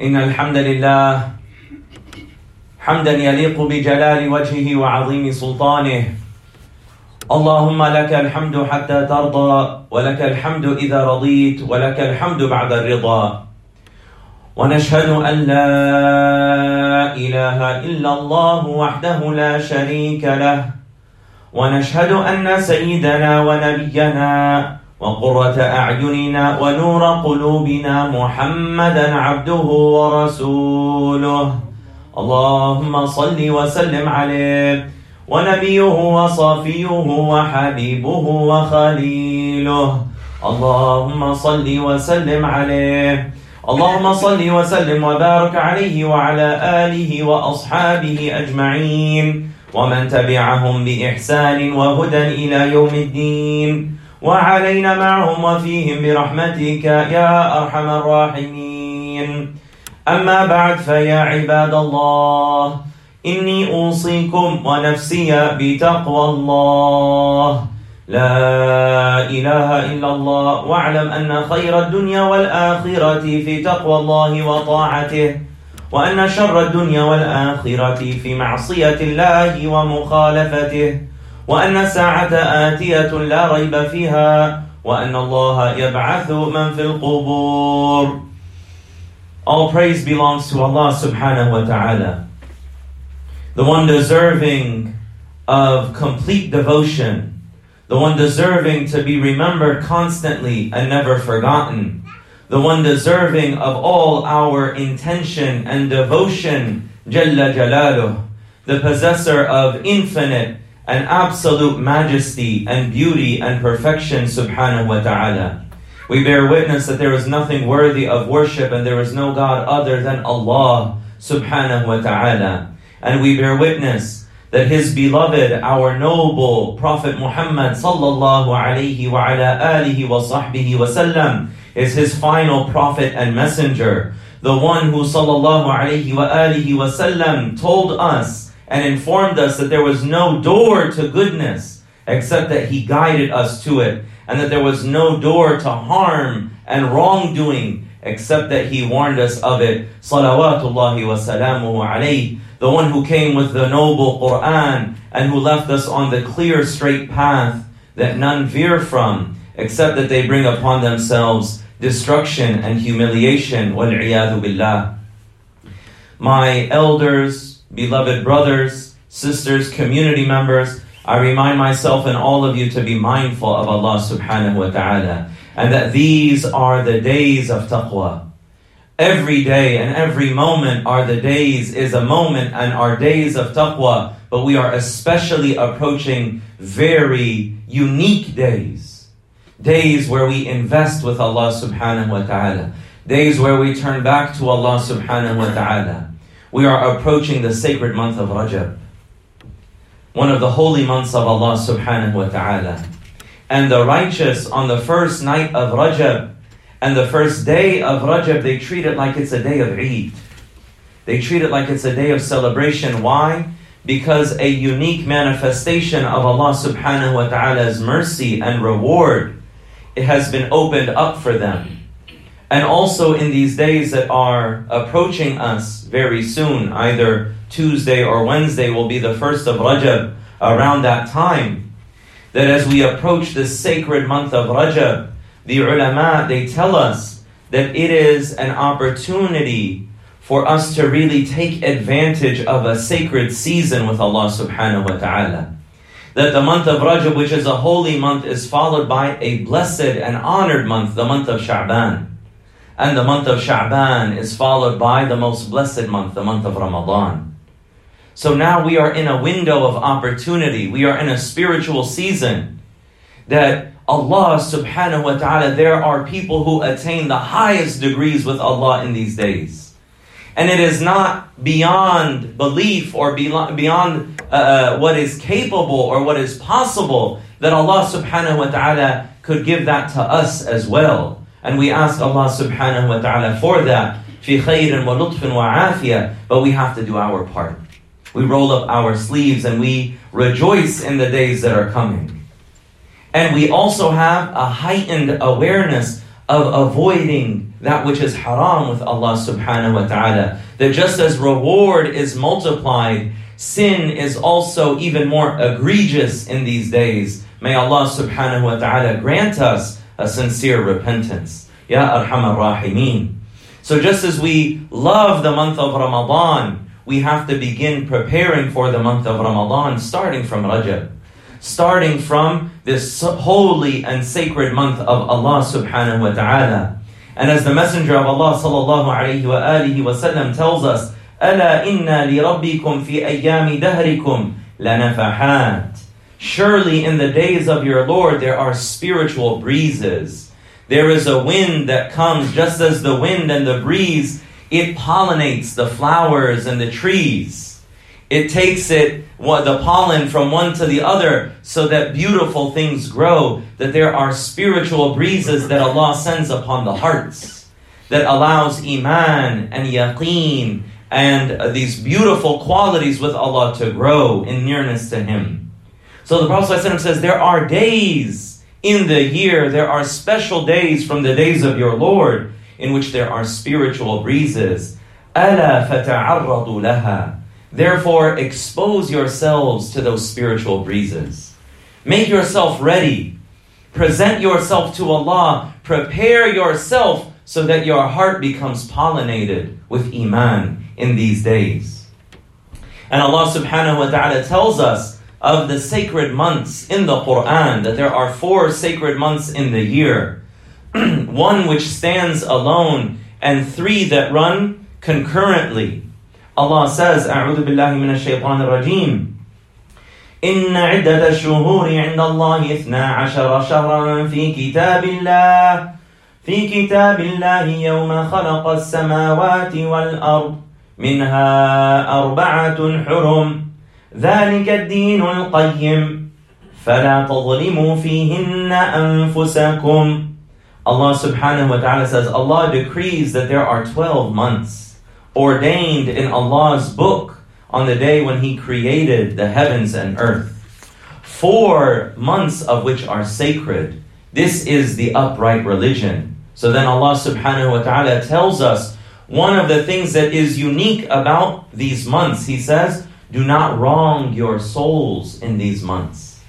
إن الحمد لله حمدا يليق بجلال وجهه وعظيم سلطانه. اللهم لك الحمد حتى ترضى ولك الحمد إذا رضيت ولك الحمد بعد الرضا. ونشهد أن لا إله إلا الله وحده لا شريك له. ونشهد أن سيدنا ونبينا وقرة أعيننا ونور قلوبنا محمدا عبده ورسوله. اللهم صل وسلم عليه ونبيه وصافيه وحبيبه وخليله. اللهم صل وسلم عليه. اللهم صل وسلم وبارك عليه وعلى آله وأصحابه أجمعين ومن تبعهم بإحسان وهدى إلى يوم الدين. وعلينا معهم وفيهم برحمتك يا أرحم الراحمين. أما بعد فيا عباد الله إني أوصيكم ونفسي بتقوى الله. لا إله إلا الله واعلم أن خير الدنيا والآخرة في تقوى الله وطاعته وأن شر الدنيا والآخرة في معصية الله ومخالفته. وأن الساعة آتية لا ريب فيها وأن الله يبعث من في القبور All praise belongs to Allah subhanahu wa ta'ala, the one deserving of complete devotion, the one deserving to be remembered constantly and never forgotten, the one deserving of all our intention and devotion, Jalla Jalaluh, the possessor of infinite and absolute majesty and beauty and perfection, subhanahu wa ta'ala. We bear witness that there is nothing worthy of worship and there is no God other than Allah, subhanahu wa ta'ala. And we bear witness that his beloved, our noble Prophet Muhammad sallallahu alayhi wa ala alihi wa sahbihi wa sallam is his final prophet and messenger. The one who sallallahu alayhi wa alihi wa sallam told us and informed us that there was no door to goodness except that he guided us to it and that there was no door to harm and wrongdoing except that he warned us of it. Salawatullahi wa salamuhu alayhi the one who came with the noble Quran and who left us on the clear, straight path that none veer from, except that they bring upon themselves destruction and humiliation. Billah. My elders, beloved brothers, sisters, community members, I remind myself and all of you to be mindful of Allah subhanahu wa ta'ala, and that these are the days of taqwa. Every day and every moment are the days, is a moment and are days of taqwa, but we are especially approaching very unique days. Days where we invest with Allah subhanahu wa ta'ala. Days where we turn back to Allah subhanahu wa ta'ala. We are approaching the sacred month of Rajab, one of the holy months of Allah subhanahu wa ta'ala. And the righteous on the first night of Rajab and the first day of Rajab, they treat it like it's a day of Eid. They treat it like it's a day of celebration. Why? Because a unique manifestation of Allah subhanahu wa ta'ala's mercy and reward, it has been opened up for them. And also in these days that are approaching us very soon, either Tuesday or Wednesday will be the first of Rajab around that time. That as we approach this sacred month of Rajab, the ulama, they tell us that it is an opportunity for us to really take advantage of a sacred season with Allah subhanahu wa ta'ala. That the month of Rajab, which is a holy month, is followed by a blessed and honored month, the month of Sha'ban. And the month of Sha'ban is followed by the most blessed month, the month of Ramadan. So now we are in a window of opportunity. We are in a spiritual season that Allah subhanahu wa ta'ala, there are people who attain the highest degrees with Allah in these days. And it is not beyond belief or beyond uh, what is capable or what is possible that Allah subhanahu wa ta'ala could give that to us as well. And we ask Allah subhanahu wa ta'ala for that. في خير ولطف وعافية But we have to do our part. We roll up our sleeves and we rejoice in the days that are coming. And we also have a heightened awareness of avoiding that which is haram with Allah subhanahu wa ta'ala. That just as reward is multiplied, sin is also even more egregious in these days. May Allah subhanahu wa ta'ala grant us a sincere repentance. Ya Arhamar Rahimeen. So just as we love the month of Ramadan, we have to begin preparing for the month of Ramadan, starting from Rajab. Starting from this holy and sacred month of Allah subhanahu wa ta'ala. And as the Messenger of Allah sallallahu alayhi wa alihi wa sallam tells us, ألا إن لربكم في أيام دهركم لنفحات Surely in the days of your Lord there are spiritual breezes. There is a wind that comes just as the wind and the breeze, it pollinates the flowers and the trees. It takes it the pollen from one to the other so that beautiful things grow, that there are spiritual breezes that Allah sends upon the hearts that allows iman and yaqeen and these beautiful qualities with Allah to grow in nearness to Him. So the Prophet ﷺ says, There are days in the year, there are special days from the days of your Lord in which there are spiritual breezes. أَلَا فَتَعَرَّضُوا لَهَا Therefore, expose yourselves to those spiritual breezes. Make yourself ready. Present yourself to Allah. Prepare yourself so that your heart becomes pollinated with Iman in these days. And Allah subhanahu wa ta'ala tells us of the sacred months in the Quran, that there are four sacred months in the year, one which stands alone, and three that run concurrently. Allah says, أعوذ بالله من الشيطان الرجيم إن عدة الشهور عند الله اثنا عشر شهرا في كتاب الله في كتاب الله يوم خلق السماوات والأرض منها أربعة حرم ذلك الدين القيم فلا تظلموا فيهن أنفسكم Allah subhanahu wa ta'ala says, Allah decrees that there are 12 months ordained in Allah's book on the day when He created the heavens and earth. Four months of which are sacred. This is the upright religion. So then Allah subhanahu wa ta'ala tells us one of the things that is unique about these months. He says, do not wrong your souls in these months.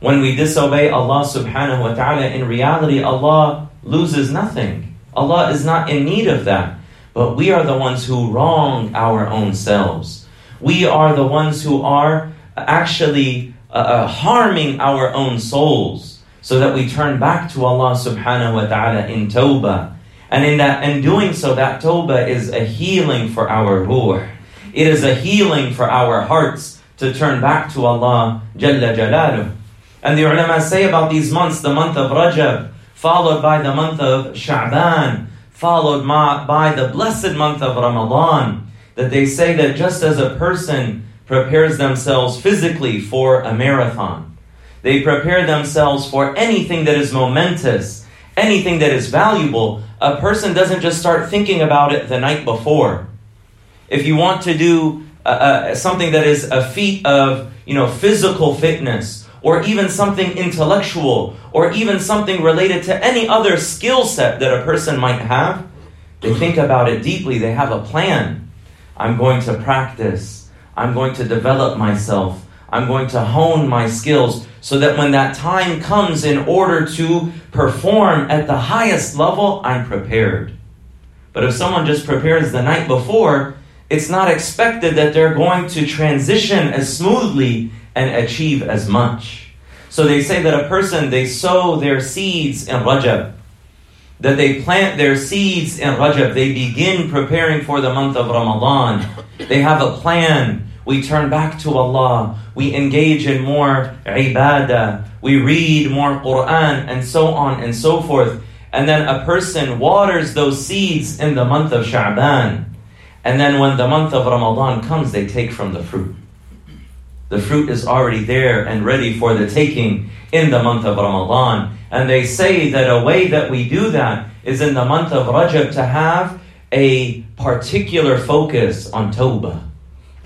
When we disobey Allah subhanahu wa ta'ala, in reality, Allah loses nothing. Allah is not in need of that. But we are the ones who wrong our own selves. We are the ones who are actually uh, uh harming our own souls so that we turn back to Allah subhanahu wa ta'ala in tawbah. And in that in doing so, that tawbah is a healing for our ruh. It is a healing for our hearts to turn back to Allah Jalla. And the ulama say about these months, the month of Rajab, followed by the month of Sha'ban, followed by the blessed month of Ramadan, that they say that just as a person prepares themselves physically for a marathon, they prepare themselves for anything that is momentous, anything that is valuable. A person doesn't just start thinking about it the night before if you want to do uh, uh, something that is a feat of you know physical fitness or even something intellectual or even something related to any other skill set that a person might have they think about it deeply. They have a plan. I'm going to practice. I'm going to develop myself. I'm going to hone my skills so that when that time comes in order to perform at the highest level i'm prepared. But if someone just prepares the night before it's not expected that they're going to transition as smoothly and achieve as much. So they say that a person, they sow their seeds in Rajab, that they plant their seeds in Rajab, they begin preparing for the month of Ramadan. They have a plan. We turn back to Allah. We engage in more ibadah. We read more Quran and so on and so forth. And then a person waters those seeds in the month of Sha'ban. And then when the month of Ramadan comes, they take from the fruit. The fruit is already there and ready for the taking in the month of Ramadan. And they say that a way that we do that is in the month of Rajab to have a particular focus on tawbah,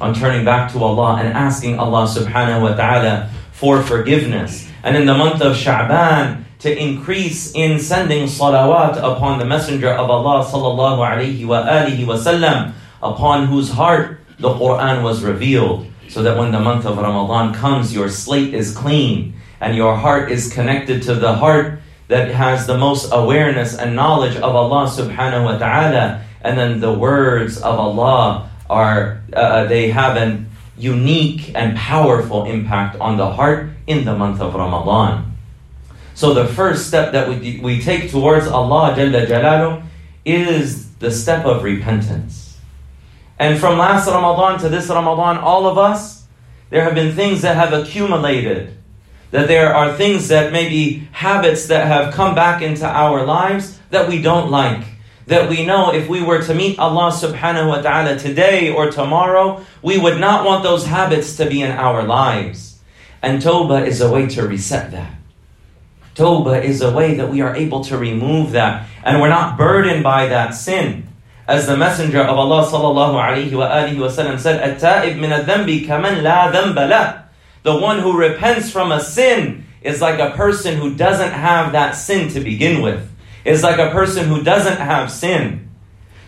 on turning back to Allah and asking Allah subhanahu wa ta'ala for forgiveness. And in the month of Sha'ban, to increase in sending salawat upon the Messenger of Allah sallallahu alaihi wa alihi wasallam, upon whose heart the Quran was revealed, so that when the month of Ramadan comes, your slate is clean and your heart is connected to the heart that has the most awareness and knowledge of Allah subhanahu wa ta'ala, and then the words of Allah are uh, they have an unique and powerful impact on the heart in the month of Ramadan. So the first step that we, we take towards Allah Jalla Jalalu is the step of repentance. And from last Ramadan to this Ramadan, all of us, there have been things that have accumulated. That there are things that maybe habits that have come back into our lives that we don't like. That we know if we were to meet Allah subhanahu wa ta'ala today or tomorrow, we would not want those habits to be in our lives. And Tawbah is a way to reset that. Tawbah is a way that we are able to remove that and we're not burdened by that sin. As the Messenger of Allah sallallahu alayhi wa alihi wa said, At-ta'ib min ad-dhanbi kaman la dhanba The one who repents from a sin is like a person who doesn't have that sin to begin with. Is like a person who doesn't have sin.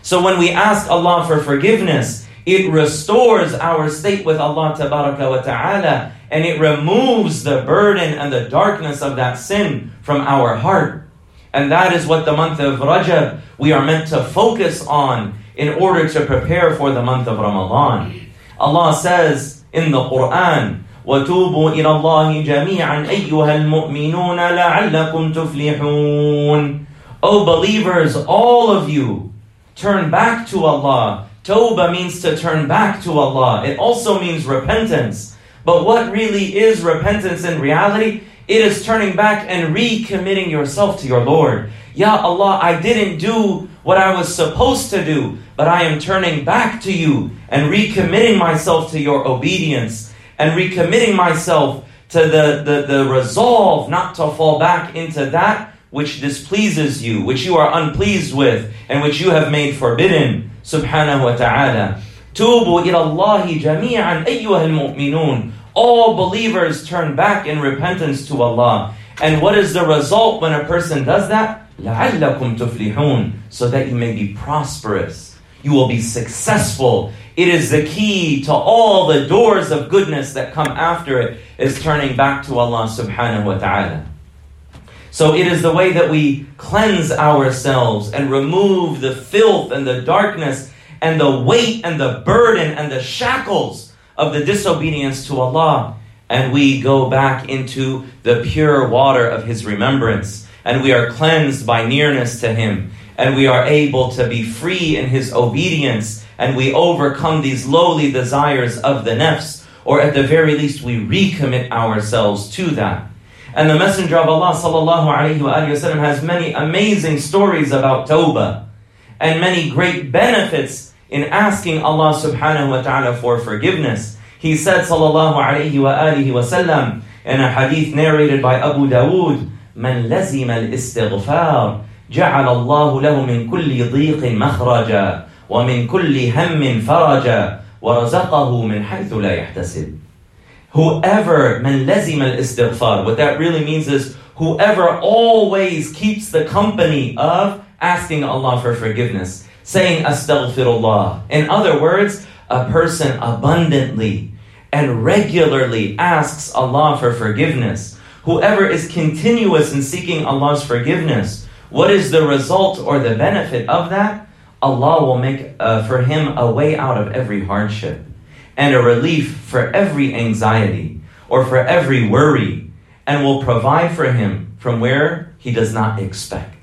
So when we ask Allah for forgiveness, it restores our state with Allah ta'ala and it removes the burden and the darkness of that sin from our heart. And that is what the month of Rajab we are meant to focus on in order to prepare for the month of Ramadan. Allah says in the Quran, وَتُوبُوا إِلَى اللَّهِ جَمِيعًا أَيُّهَا الْمُؤْمِنُونَ لَعَلَّكُمْ تُفْلِحُونَ O believers, all of you, turn back to Allah. Tawbah means to turn back to Allah. It also means repentance. But what really is repentance in reality? It is turning back and recommitting yourself to your Lord. Ya Allah, I didn't do what I was supposed to do, but I am turning back to you and recommitting myself to your obedience and recommitting myself to the, the, the resolve not to fall back into that which displeases you, which you are unpleased with, and which you have made forbidden. Subhanahu wa ta'ala. Tubu ila Allahi jami'an ayyuhal mu'minun All believers turn back in repentance to Allah. And what is the result when a person does that? لَعَلَّكُمْ تُفْلِحُونَ So that you may be prosperous. You will be successful. It is the key to all the doors of goodness that come after it is turning back to Allah subhanahu wa ta'ala. So it is the way that we cleanse ourselves and remove the filth and the darkness and the weight and the burden and the shackles of the disobedience to Allah, and we go back into the pure water of His remembrance, and we are cleansed by nearness to Him, and we are able to be free in His obedience, and we overcome these lowly desires of the nafs, or at the very least, we recommit ourselves to that. And the Messenger of Allah sallallahu alaihi wasallam has many amazing stories about tawbah and many great benefits in asking Allah subhanahu wa ta'ala for forgiveness. He said, sallallahu alayhi wa alihi wa sallam, in a hadith narrated by Abu Dawood, من لزم الاستغفار جعل الله له من كل ضيق مخرجا ومن كل هم فرجا ورزقه من حيث لا يحتسب. Whoever من لزم الاستغفار, what that really means is whoever always keeps the company of asking Allah for forgiveness saying astaghfirullah. In other words, a person abundantly and regularly asks Allah for forgiveness. Whoever is continuous in seeking Allah's forgiveness, what is the result or the benefit of that? Allah will make uh, for him a way out of every hardship and a relief for every anxiety or for every worry and will provide for him from where he does not expect.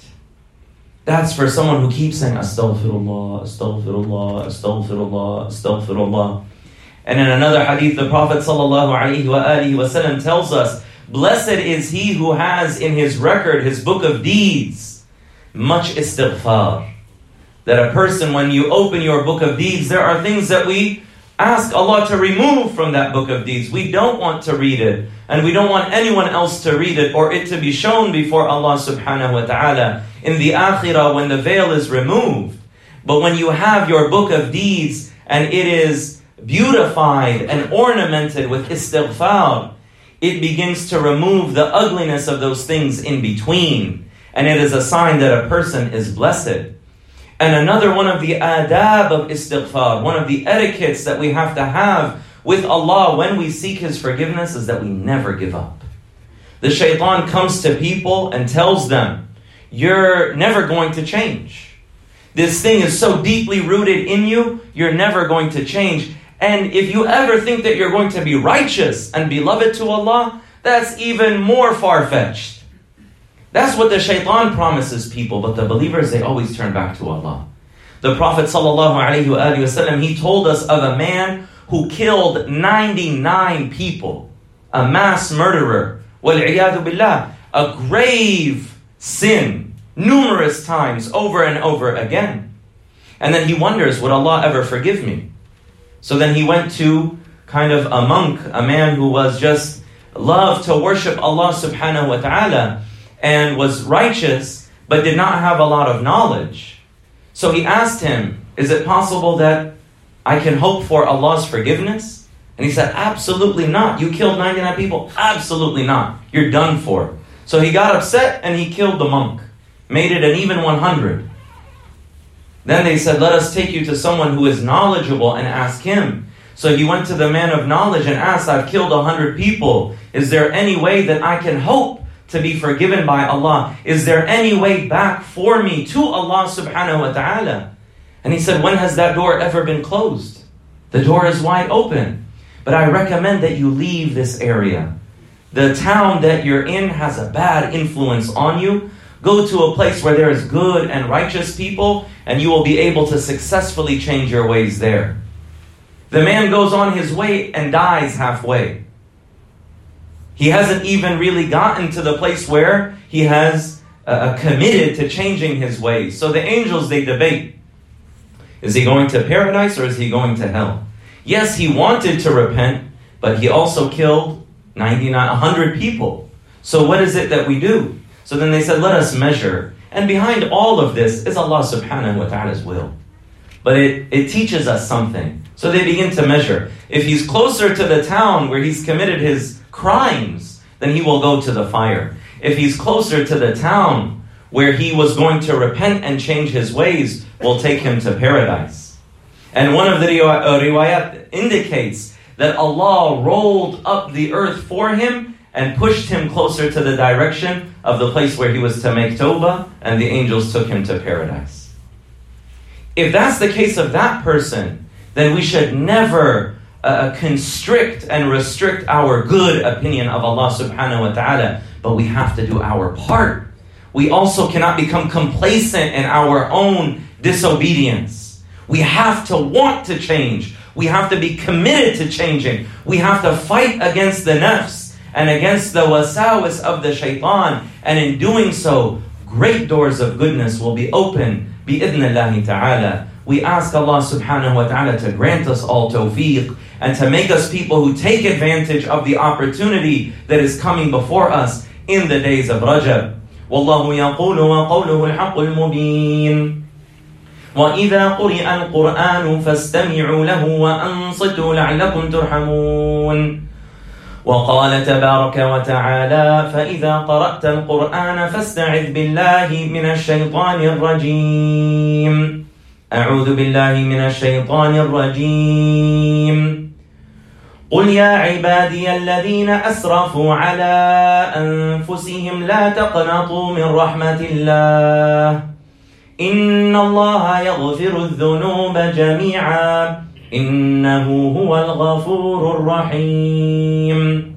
That's for someone who keeps saying astaghfirullah, astaghfirullah, astaghfirullah, astaghfirullah. And in another hadith, the Prophet ﷺ tells us, Blessed is he who has in his record, his book of deeds, much istighfar. That a person, when you open your book of deeds, there are things that we ask Allah to remove from that book of deeds. We don't want to read it, and we don't want anyone else to read it or it to be shown before Allah subhanahu wa ta'ala in the akhirah when the veil is removed. But when you have your book of deeds and it is beautified and ornamented with istighfar, it begins to remove the ugliness of those things in between. And it is a sign that a person is blessed. And another one of the adab of istighfar, one of the etiquettes that we have to have with Allah when we seek His forgiveness is that we never give up. The shaitan comes to people and tells them, You're never going to change. This thing is so deeply rooted in you, you're never going to change. And if you ever think that you're going to be righteous and beloved to Allah, that's even more far fetched. That's what the shaitan promises people, but the believers, they always turn back to Allah. The Prophet ﷺ, he told us of a man who killed 99 people, a mass murderer, billah, a grave sin, numerous times over and over again. And then he wonders, would Allah ever forgive me? So then he went to kind of a monk, a man who was just loved to worship Allah subhanahu wa ta'ala and was righteous, but did not have a lot of knowledge. So he asked him, Is it possible that I can hope for Allah's forgiveness? And he said, Absolutely not. You killed 99 people? Absolutely not. You're done for. So he got upset and he killed the monk, made it an even 100. Then they said, Let us take you to someone who is knowledgeable and ask him. So he went to the man of knowledge and asked, I've killed a hundred people. Is there any way that I can hope to be forgiven by Allah? Is there any way back for me to Allah subhanahu wa ta'ala? And he said, When has that door ever been closed? The door is wide open. But I recommend that you leave this area. The town that you're in has a bad influence on you. Go to a place where there is good and righteous people, and you will be able to successfully change your ways there. The man goes on his way and dies halfway. He hasn't even really gotten to the place where he has uh, uh, committed to changing his ways. So the angels, they debate. Is he going to paradise or is he going to hell? Yes, he wanted to repent, but he also killed 99, 100 people. So what is it that we do? So then they said, let us measure. And behind all of this is Allah subhanahu wa ta'ala's will. But it, it teaches us something. So they begin to measure. If he's closer to the town where he's committed his crimes, then he will go to the fire. If he's closer to the town where he was going to repent and change his ways, will take him to paradise. And one of the uh, riwayat indicates that Allah rolled up the earth for him and pushed him closer to the direction of the place where he was to make tawbah, and the angels took him to paradise. If that's the case of that person, then we should never uh, constrict and restrict our good opinion of Allah subhanahu wa ta'ala, but we have to do our part. We also cannot become complacent in our own disobedience. We have to want to change. We have to be committed to changing. We have to fight against the nafs and against the wasawis of the shaitan. And in doing so, great doors of goodness will be open. Bi-idhnillahi ta'ala. We ask Allah subhanahu wa ta'ala to grant us all tawfiq and to make us people who take advantage of the opportunity that is coming before us in the days of Rajab. والله يقول وقوله الحق المبين. وإذا قرئ القرآن فاستمعوا له وأنصتوا لعلكم ترحمون. وقال تبارك وتعالى فإذا قرأت القرآن فاستعذ بالله من الشيطان الرجيم. أعوذ بالله من الشيطان الرجيم. قل يا عبادي الذين أسرفوا على أنفسهم لا تقنطوا من رحمة الله إن الله يغفر الذنوب جميعا إنه هو الغفور الرحيم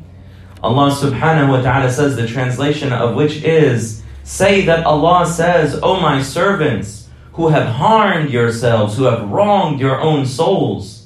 Allah subhanahu wa ta'ala says the translation of which is Say that Allah says, O my servants, who have harmed yourselves, who have wronged your own souls,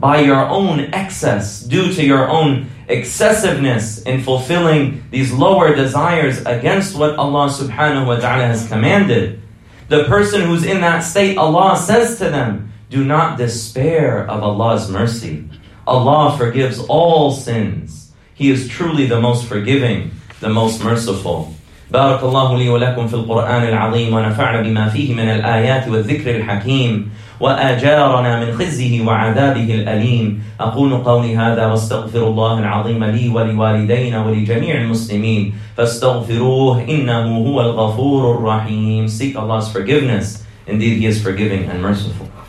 by your own excess, due to your own excessiveness in fulfilling these lower desires against what Allah subhanahu wa ta'ala has commanded, the person who's in that state, Allah says to them, do not despair of Allah's mercy. Allah forgives all sins. He is truly the most forgiving, the most merciful. بارك الله لي ولكم في القرآن العظيم ونفعنا بما فيه من الآيات والذكر الحكيم وآجارنا من خزيه وعذابه الأليم. أقول قولي هذا واستغفر الله العظيم لي ولوالدينا ولجميع المسلمين. فاستغفروه إنه هو الغفور الرحيم. Seek Allah's forgiveness. Indeed He is forgiving and merciful.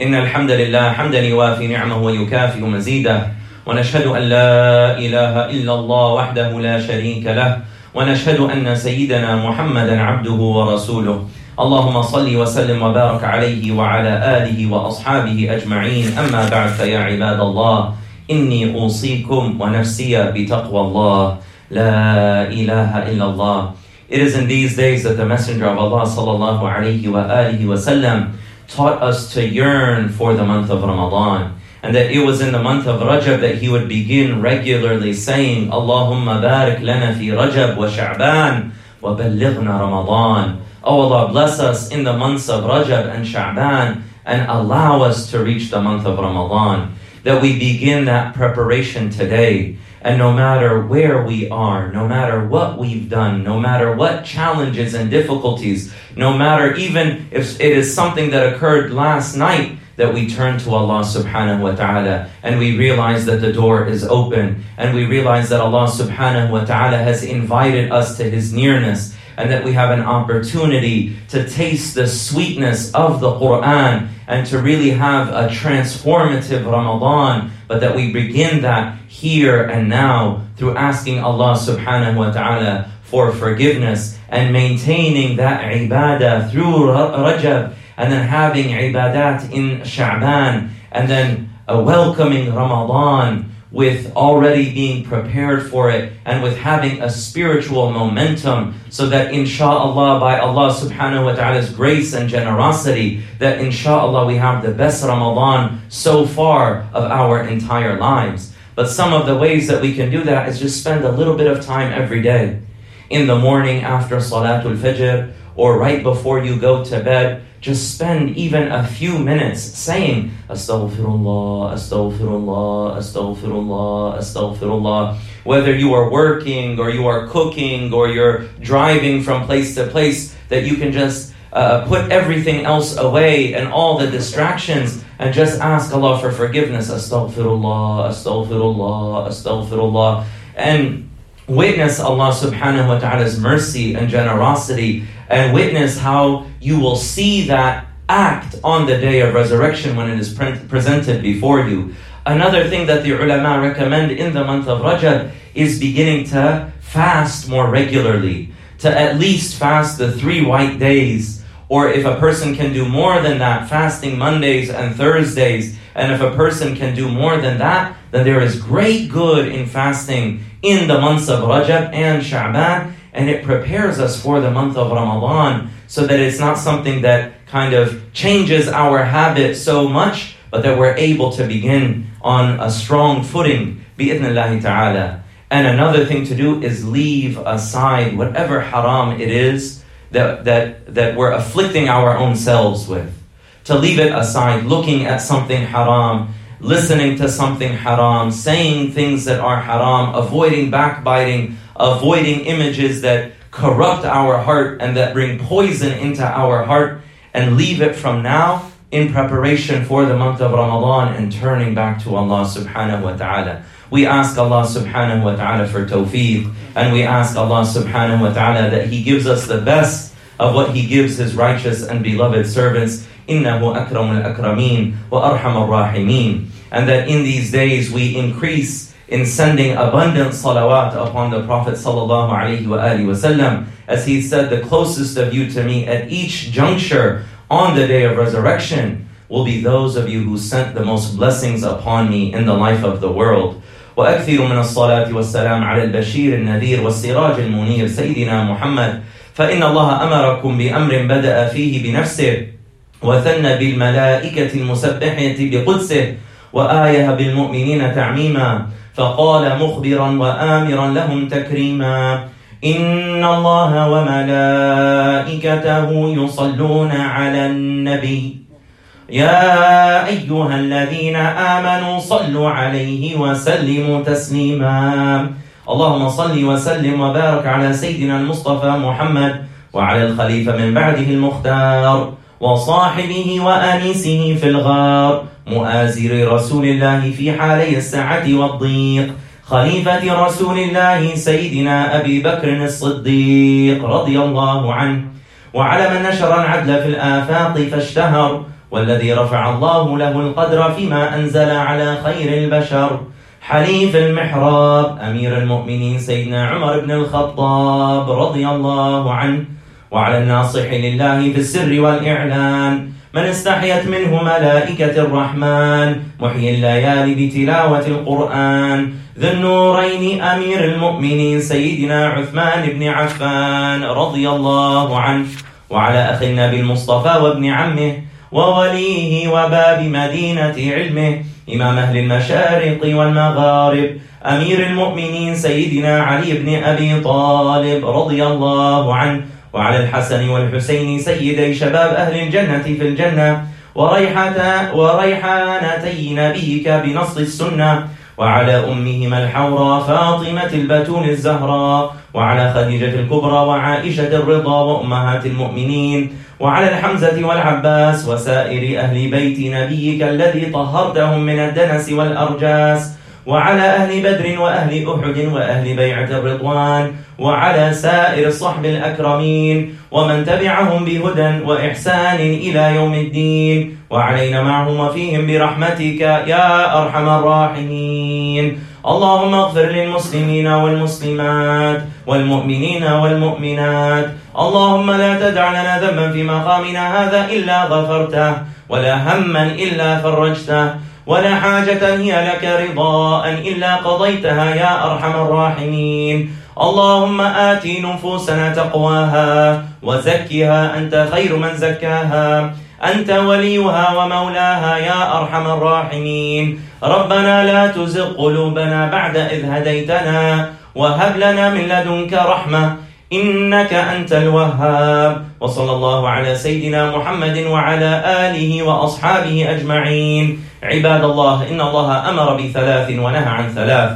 إن الحمد لله حمدا يوافي نعمه ويكافئ مزيده ونشهد أن لا إله إلا الله وحده لا شريك له ونشهد أن سيدنا محمدا عبده ورسوله. اللهم صل وسلم وبارك عليه وعلى آله وأصحابه أجمعين. أما بعد فيا عباد الله إني أوصيكم ونفسي بتقوى الله. لا إله إلا الله. It is in these days that the Messenger of Allah sallallahu alayhi wa alihi wa sallam taught us to yearn for the month of Ramadan. And that it was in the month of Rajab that he would begin regularly saying, Allahumma barik lana fi Rajab wa Sha'ban wa ballighna Ramadan. Oh Allah, bless us in the months of Rajab and Sha'ban and allow us to reach the month of Ramadan. That we begin that preparation today. And no matter where we are, no matter what we've done, no matter what challenges and difficulties, no matter even if it is something that occurred last night, that we turn to Allah subhanahu wa ta'ala and we realize that the door is open and we realize that Allah subhanahu wa ta'ala has invited us to His nearness and that we have an opportunity to taste the sweetness of the Quran and to really have a transformative Ramadan, but that we begin that here and now through asking Allah subhanahu wa ta'ala for forgiveness and maintaining that ibadah through Rajab and then having ibadat in Sha'ban and then welcoming Ramadan with already being prepared for it and with having a spiritual momentum so that inshallah by Allah subhanahu wa ta'ala's grace and generosity that inshallah we have the best Ramadan so far of our entire lives. But some of the ways that we can do that is just spend a little bit of time every day. In the morning after Salatul Fajr or right before you go to bed, just spend even a few minutes saying Astaghfirullah, Astaghfirullah, Astaghfirullah, Astaghfirullah. Whether you are working or you are cooking or you're driving from place to place, that you can just uh, put everything else away and all the distractions and just ask Allah for forgiveness. Astaghfirullah, Astaghfirullah, Astaghfirullah. And witness Allah subhanahu wa ta'ala's mercy and generosity and witness how you will see that act on the day of resurrection when it is pre- presented before you. Another thing that the ulama recommend in the month of Rajab is beginning to fast more regularly, to at least fast the three white days. Or if a person can do more than that, fasting Mondays and Thursdays, and if a person can do more than that, then there is great good in fasting in the months of Rajab and Sha'ban, and it prepares us for the month of Ramadan so that it's not something that kind of changes our habit so much, but that we're able to begin on a strong footing, bi'idhnillahi ta'ala. And another thing to do is leave aside whatever haram it is that, that, that we're afflicting our own selves with. To leave it aside, looking at something haram, listening to something haram, saying things that are haram, avoiding backbiting, avoiding images that corrupt our heart and that bring poison into our heart, and leave it from now in preparation for the month of Ramadan and turning back to Allah subhanahu wa ta'ala. We ask Allah subhanahu wa ta'ala for tawfiq, and we ask Allah subhanahu wa ta'ala that He gives us the best of what He gives His righteous and beloved servants. إنه أكرم الأكرمين وأرحم الراحمين and that in these days we increase in sending abundant salawat upon the Prophet sallallahu alaihi wasallam, as he said, the closest of you to me at each juncture on the day of resurrection will be those of you who sent the most blessings upon me in the life of the world. وأكثر من الصلاة والسلام على البشير النذير والسراج المنير سيدنا محمد فإن الله أمركم بأمر بدأ فيه بنفسه وثنى بالملائكة المسبحة بقدسه وآيه بالمؤمنين تعميما فقال مخبرا وآمرا لهم تكريما إن الله وملائكته يصلون على النبي. يا أيها الذين آمنوا صلوا عليه وسلموا تسليما. اللهم صل وسلم وبارك على سيدنا المصطفى محمد وعلى الخليفة من بعده المختار. وصاحبه وآنسه في الغار مؤازر رسول الله في حالي السعة والضيق خليفة رسول الله سيدنا أبي بكر الصديق رضي الله عنه وعلى من نشر العدل في الآفاق فاشتهر والذي رفع الله له القدر فيما أنزل على خير البشر. حليف المحراب أمير المؤمنين سيدنا عمر بن الخطاب رضي الله عنه وعلى الناصح لله في السر والإعلان. من استحيت منه ملائكة الرحمن. محيي الليالي بتلاوة القرآن. ذي النورين أمير المؤمنين. سيدنا عثمان بن عفان رضي الله عنه. وعلى أخي النبي المصطفى وابن عمه. ووليه وباب مدينة علمه. إمام أهل المشارق والمغارب. أمير المؤمنين سيدنا علي بن أبي طالب رضي الله عنه. وعلى الحسن والحسين سيدي شباب أهل الجنة في الجنة وريحانتي نبيك بنص السنة. وعلى أمهما الحوراء فاطمة البتول الزهراء وعلى خديجة الكبرى وعائشة الرضا وأمهات المؤمنين. وعلى الحمزة والعباس وسائر أهل بيت نبيك الذي طهرتهم من الدنس والأرجاس. وعلى أهل بدر وأهل أحد وأهل بيعة الرضوان وعلى سائر الصحب الأكرمين ومن تبعهم بهدى وإحسان إلى يوم الدين وعلينا معهم وفيهم برحمتك يا أرحم الراحمين. اللهم اغفر للمسلمين والمسلمات والمؤمنين والمؤمنات. اللهم لا تدع لنا ذنبا في مقامنا هذا إلا غفرته ولا هما إلا فرجته. ولا حاجة هي لك رضاء إلا قضيتها يا أرحم الراحمين. اللهم آت نفوسنا تقواها وزكها أنت خير من زكاها. أنت وليها ومولاها يا أرحم الراحمين. ربنا لا تزغ قلوبنا بعد إذ هديتنا وهب لنا من لدنك رحمة إنك أنت الوهاب. وصلى الله على سيدنا محمد وعلى آله وأصحابه أجمعين. عباد الله إن الله أمر بثلاث ونهى عن ثلاث.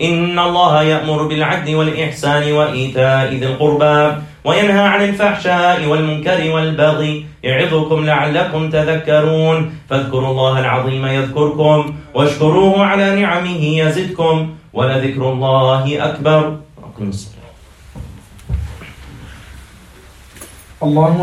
إن الله يأمر بالعدل والإحسان وإيتاء ذي القربى وينهى عن الفحشاء والمنكر والبغي يعظكم لعلكم تذكرون. فاذكروا الله العظيم يذكركم واشكروه على نعمه يزدكم ولذكر الله أكبر. اللهم